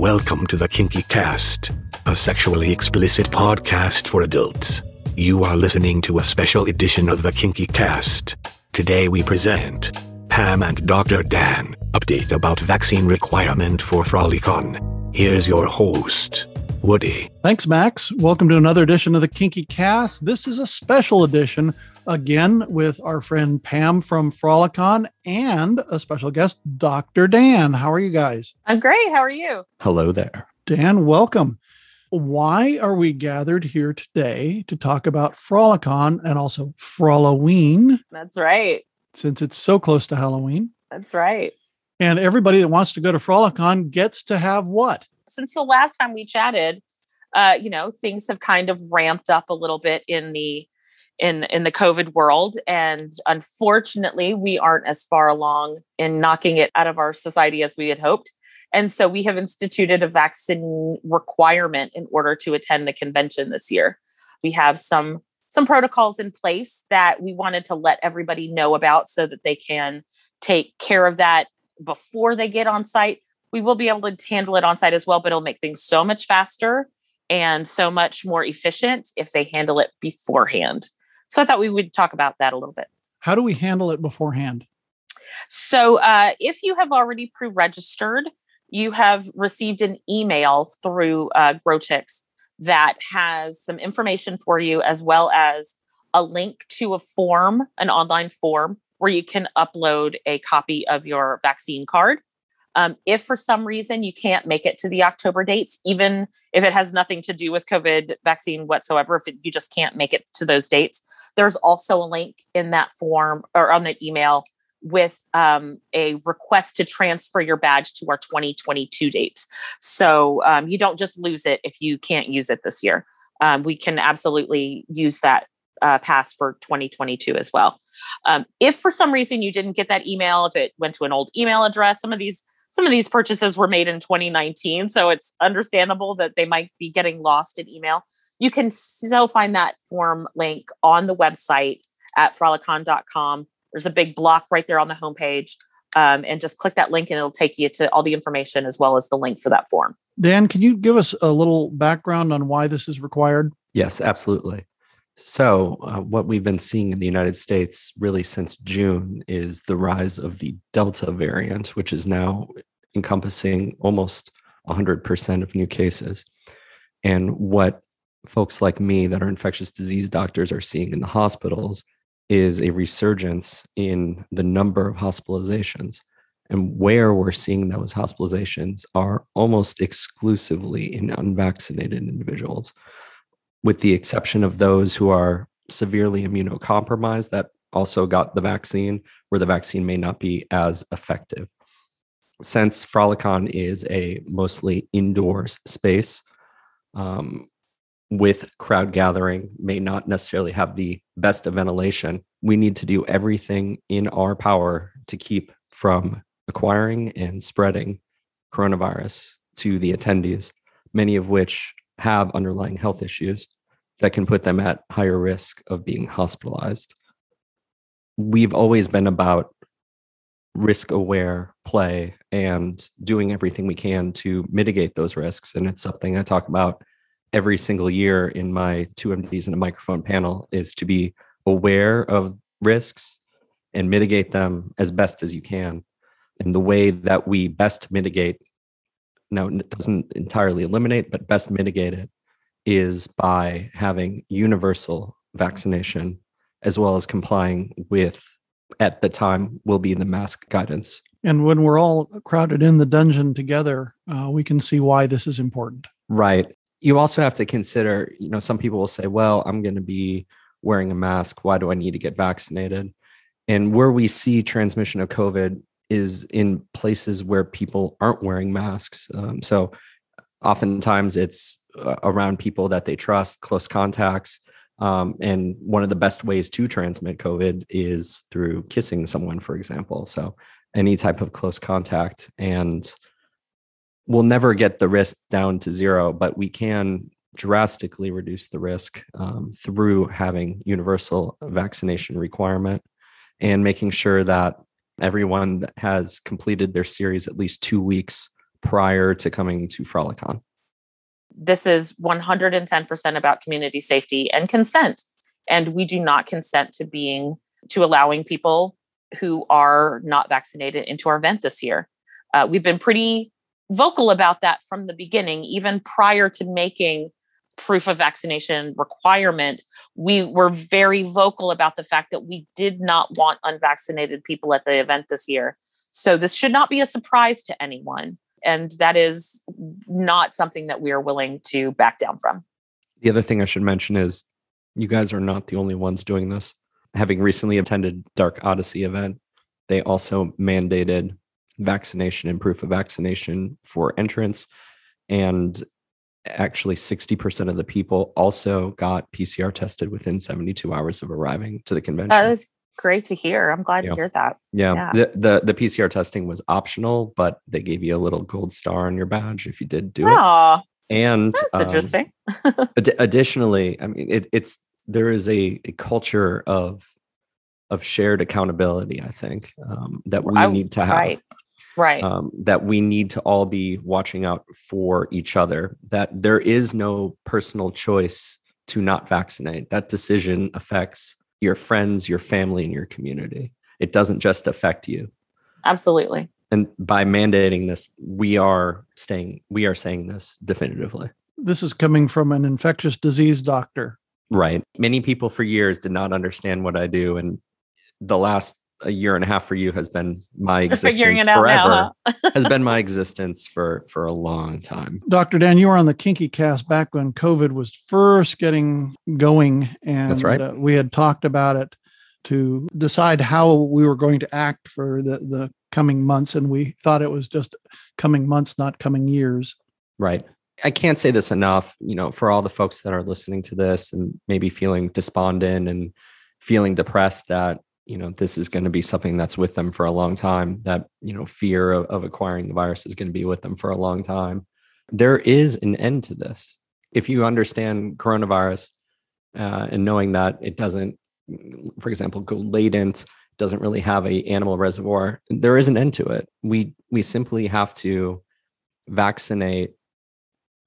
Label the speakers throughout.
Speaker 1: Welcome to the Kinky Cast, a sexually explicit podcast for adults. You are listening to a special edition of the Kinky Cast. Today we present Pam and Dr. Dan, update about vaccine requirement for Frolicon. Here's your host, Woody.
Speaker 2: Thanks, Max. Welcome to another edition of the Kinky Cast. This is a special edition, again, with our friend Pam from Frolicon and a special guest, Dr. Dan. How are you guys?
Speaker 3: I'm great. How are you?
Speaker 4: Hello there.
Speaker 2: Dan, welcome. Why are we gathered here today to talk about Frolicon and also Froloween?
Speaker 3: That's right.
Speaker 2: Since it's so close to Halloween.
Speaker 3: That's right.
Speaker 2: And everybody that wants to go to Frolicon gets to have what?
Speaker 3: Since the last time we chatted, uh, you know, things have kind of ramped up a little bit in the in in the COVID world, and unfortunately, we aren't as far along in knocking it out of our society as we had hoped. And so, we have instituted a vaccine requirement in order to attend the convention this year. We have some some protocols in place that we wanted to let everybody know about so that they can take care of that before they get on site we will be able to handle it on site as well, but it'll make things so much faster and so much more efficient if they handle it beforehand. So I thought we would talk about that a little bit.
Speaker 2: How do we handle it beforehand?
Speaker 3: So uh, if you have already pre registered, you have received an email through uh, Grotix that has some information for you, as well as a link to a form, an online form, where you can upload a copy of your vaccine card. Um, if for some reason you can't make it to the October dates, even if it has nothing to do with COVID vaccine whatsoever, if it, you just can't make it to those dates, there's also a link in that form or on that email with um, a request to transfer your badge to our 2022 dates. So um, you don't just lose it if you can't use it this year. Um, we can absolutely use that uh, pass for 2022 as well. Um, if for some reason you didn't get that email, if it went to an old email address, some of these some of these purchases were made in 2019, so it's understandable that they might be getting lost in email. You can still find that form link on the website at frolicon.com. There's a big block right there on the homepage. Um, and just click that link and it'll take you to all the information as well as the link for that form.
Speaker 2: Dan, can you give us a little background on why this is required?
Speaker 4: Yes, absolutely. So, uh, what we've been seeing in the United States really since June is the rise of the Delta variant, which is now encompassing almost 100% of new cases. And what folks like me that are infectious disease doctors are seeing in the hospitals is a resurgence in the number of hospitalizations. And where we're seeing those hospitalizations are almost exclusively in unvaccinated individuals with the exception of those who are severely immunocompromised that also got the vaccine, where the vaccine may not be as effective. Since Frolicon is a mostly indoors space, um, with crowd gathering may not necessarily have the best of ventilation. We need to do everything in our power to keep from acquiring and spreading coronavirus to the attendees, many of which have underlying health issues that can put them at higher risk of being hospitalized. We've always been about risk aware play and doing everything we can to mitigate those risks. And it's something I talk about every single year in my two MDs and a microphone panel is to be aware of risks and mitigate them as best as you can. And the way that we best mitigate now it doesn't entirely eliminate, but best mitigate it is by having universal vaccination as well as complying with at the time will be the mask guidance.
Speaker 2: And when we're all crowded in the dungeon together uh, we can see why this is important.
Speaker 4: Right. You also have to consider you know some people will say well i'm going to be wearing a mask. Why do i need to get vaccinated? And where we see transmission of covid is in places where people aren't wearing masks um, so oftentimes it's uh, around people that they trust, close contacts. Um, and one of the best ways to transmit COVID is through kissing someone, for example. So, any type of close contact. And we'll never get the risk down to zero, but we can drastically reduce the risk um, through having universal vaccination requirement and making sure that everyone that has completed their series at least two weeks prior to coming to Frolicon?
Speaker 3: This is 110% about community safety and consent. And we do not consent to being, to allowing people who are not vaccinated into our event this year. Uh, we've been pretty vocal about that from the beginning, even prior to making proof of vaccination requirement, we were very vocal about the fact that we did not want unvaccinated people at the event this year. So this should not be a surprise to anyone. And that is not something that we are willing to back down from.
Speaker 4: The other thing I should mention is you guys are not the only ones doing this. Having recently attended Dark Odyssey event, they also mandated vaccination and proof of vaccination for entrance. And actually 60% of the people also got PCR tested within 72 hours of arriving to the convention.
Speaker 3: That is great to hear. I'm glad
Speaker 4: Yeah.
Speaker 3: to hear that.
Speaker 4: yeah.
Speaker 3: yeah.
Speaker 4: The, the the PCR testing was optional, but they gave you a little gold star on your badge if you did do it.
Speaker 3: Oh,
Speaker 4: And
Speaker 3: that's
Speaker 4: um,
Speaker 3: interesting.
Speaker 4: Ad- additionally, I mean, it, it's there is a, a culture of of shared accountability. I think um, that we
Speaker 3: I-
Speaker 4: need to have.
Speaker 3: right. Right.
Speaker 4: Um, that we need to all be watching out for each other. That there is no personal choice to not vaccinate. That decision affects your friends, your family, and your community. It doesn't just affect you.
Speaker 3: Absolutely.
Speaker 4: And by mandating this, we are staying. We are saying this definitively.
Speaker 2: This is coming from an infectious disease doctor.
Speaker 4: Right. Many people for years did not understand what I do. And the last a year and a half for you has been my existence
Speaker 3: figuring it out
Speaker 4: forever.
Speaker 3: now. Huh?
Speaker 4: has been my existence for for a long time.
Speaker 2: Dr. Dan, you were on the Kinky Cast back when COVID was first getting going. And
Speaker 4: That's right.
Speaker 2: uh, we had talked about it to decide how we were going to act for the, the coming months. And we thought it was just coming months, not coming years.
Speaker 4: Right. I can't say this enough, you know, for all the folks that are listening to this and maybe feeling despondent and feeling depressed that, you know, this is going to be something that's with them for a long time, that, you know, fear of, of acquiring the virus is going to be with them for a long time. There is an end to this. If you understand coronavirus uh, and knowing that it doesn't, for example, go latent, doesn't really have a animal reservoir, there is an end to it. We we simply have to vaccinate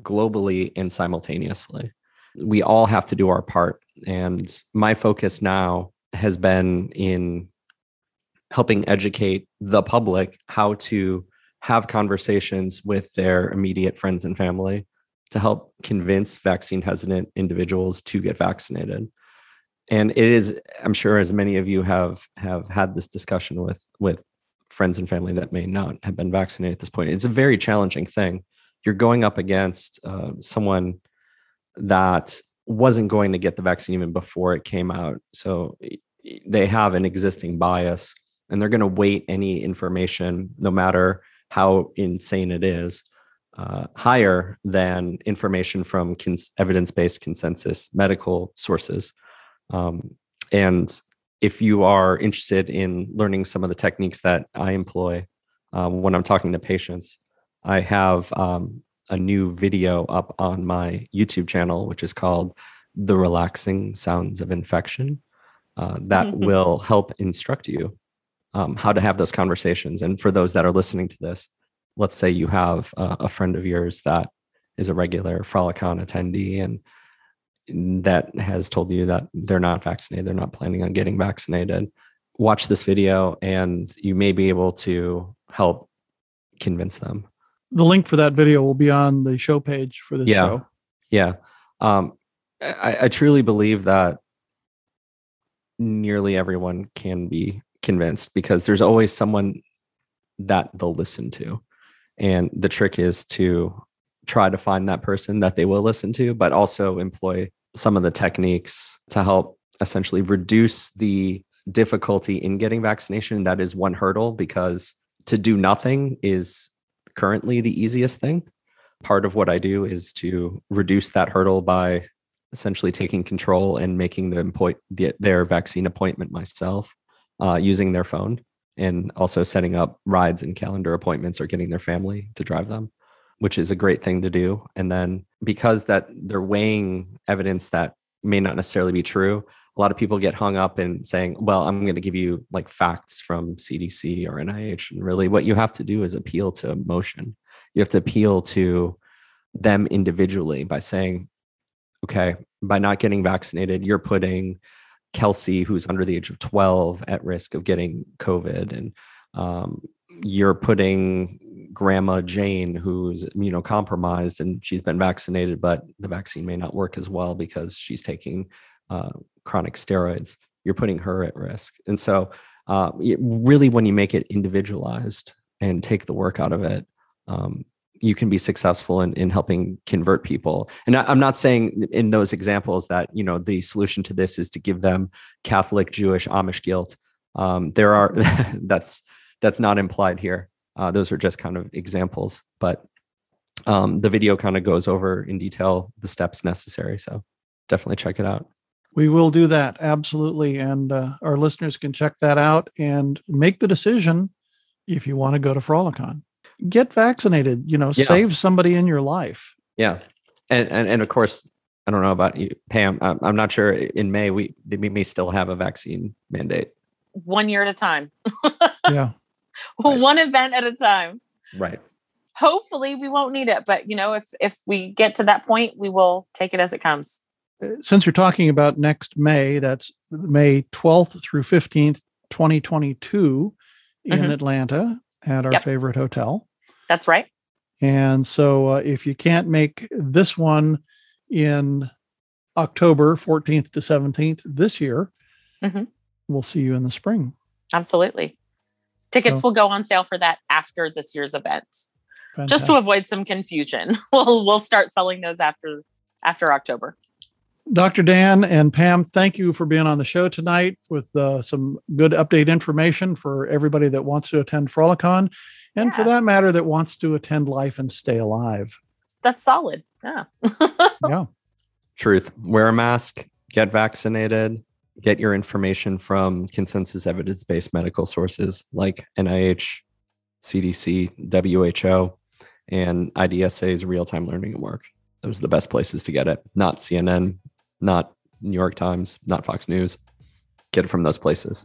Speaker 4: globally and simultaneously. We all have to do our part. And my focus now has been in helping educate the public how to have conversations with their immediate friends and family to help convince vaccine hesitant individuals to get vaccinated. And it is, I'm sure as many of you have have had this discussion with with friends and family that may not have been vaccinated at this point. It's a very challenging thing you're going up against uh, someone that wasn't going to get the vaccine even before it came out. So they have an existing bias and they're going to weight any information, no matter how insane it is, uh, higher than information from cons- evidence based consensus medical sources. Um, and if you are interested in learning some of the techniques that I employ um, when I'm talking to patients, I have um, a new video up on my YouTube channel, which is called The Relaxing Sounds of Infection, uh, that
Speaker 3: Mhm.
Speaker 4: will help instruct you um, how to have those conversations. And for those that are listening to this, let's say you have a, a friend of yours that is a regular Frolicon attendee and that has told you that they're not vaccinated, they're not planning on getting vaccinated. Watch this video and you may be able to help convince them.
Speaker 2: The link for that video will be on the show page for this
Speaker 4: Yeah.
Speaker 2: show.
Speaker 4: Yeah. Um, I, I truly believe that nearly everyone can be convinced because there's always someone that they'll listen to. And the trick is to try to find that person that they will listen to, but also employ some of the techniques to help essentially reduce the difficulty in getting vaccination. That is one hurdle because to do nothing is currently the easiest thing. Part of what I do is to reduce that hurdle by essentially taking control and making the, the their vaccine appointment myself uh, using their phone and also setting up rides and calendar appointments or getting their family to drive them which is a great thing to do. And then because that they're weighing evidence that may not necessarily be true a lot of people get hung up in saying well i'm going to give you like facts from cdc or nih and really what you have to do is appeal to emotion you have to appeal to them individually by saying, okay, by not getting vaccinated, you're putting Kelsey, who's under the age of 12, at risk of getting COVID. And um, you're putting grandma Jane, who's immunocompromised and she's been vaccinated, but the vaccine may not work as well because she's taking uh, chronic steroids. You're putting her at risk. And so, uh, it, really, when you make it individualized and take the work out of it, um, you can be successful in, in helping convert people. And I, am not saying in those examples that you know the solution to this is to give them Catholic, Jewish, Amish guilt. Um, there are that's that's not implied here. Uh, those are just kind of examples, but um, the video kind of goes over in detail the steps necessary. So definitely check it out.
Speaker 2: We will do that absolutely, and uh, our listeners can check that out and make the decision if you want to go to Frolicon get vaccinated you know yeah. save somebody in your life.
Speaker 4: Yeah and, and and of course i don't know about you pam i'm, I'm not sure in may we we may still have a vaccine mandate.
Speaker 3: One year at a time.
Speaker 2: Yeah.
Speaker 3: One event at a time.
Speaker 4: Right.
Speaker 3: Hopefully we won't need it but you know if if we get to that point we will take it as it comes
Speaker 2: since you're talking about next may that's may 12th through 15th 2022 in mm-hmm. atlanta at our yep. favorite hotel
Speaker 3: that's right.
Speaker 2: And so uh, if you can't make this one in October 14th to 17th this year, mm-hmm. we'll see you in the spring.
Speaker 3: Absolutely. Tickets so, will go on sale for that after this year's event. Fantastic. Just to avoid some confusion. We'll we'll start selling those after after October.
Speaker 2: Dr. Dan and Pam, thank you for being on the show tonight with uh, some good update information for everybody that wants to attend Frolicon and yeah. for that matter, that wants to attend life and stay alive.
Speaker 3: That's solid. Yeah.
Speaker 2: yeah.
Speaker 4: Truth. Wear a mask, get vaccinated, get your information from consensus evidence based medical sources like NIH, CDC, WHO, and IDSA's real time learning and work. Those are the best places to get it, not CNN, not New York Times, not Fox News. Get it from those places.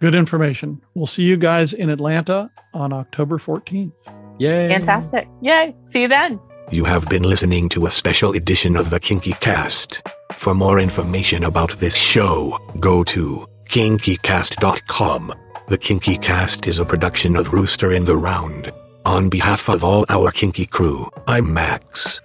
Speaker 2: Good information. We'll see you guys in Atlanta on October 14th.
Speaker 4: Yay.
Speaker 3: Fantastic. Yay. See you then.
Speaker 1: You have been listening to a special edition of the Kinky Cast. For more information about this show, go to kinkycast.com. The Kinky Cast is a production of Rooster in the Round. On behalf of all our kinky crew, I'm Max.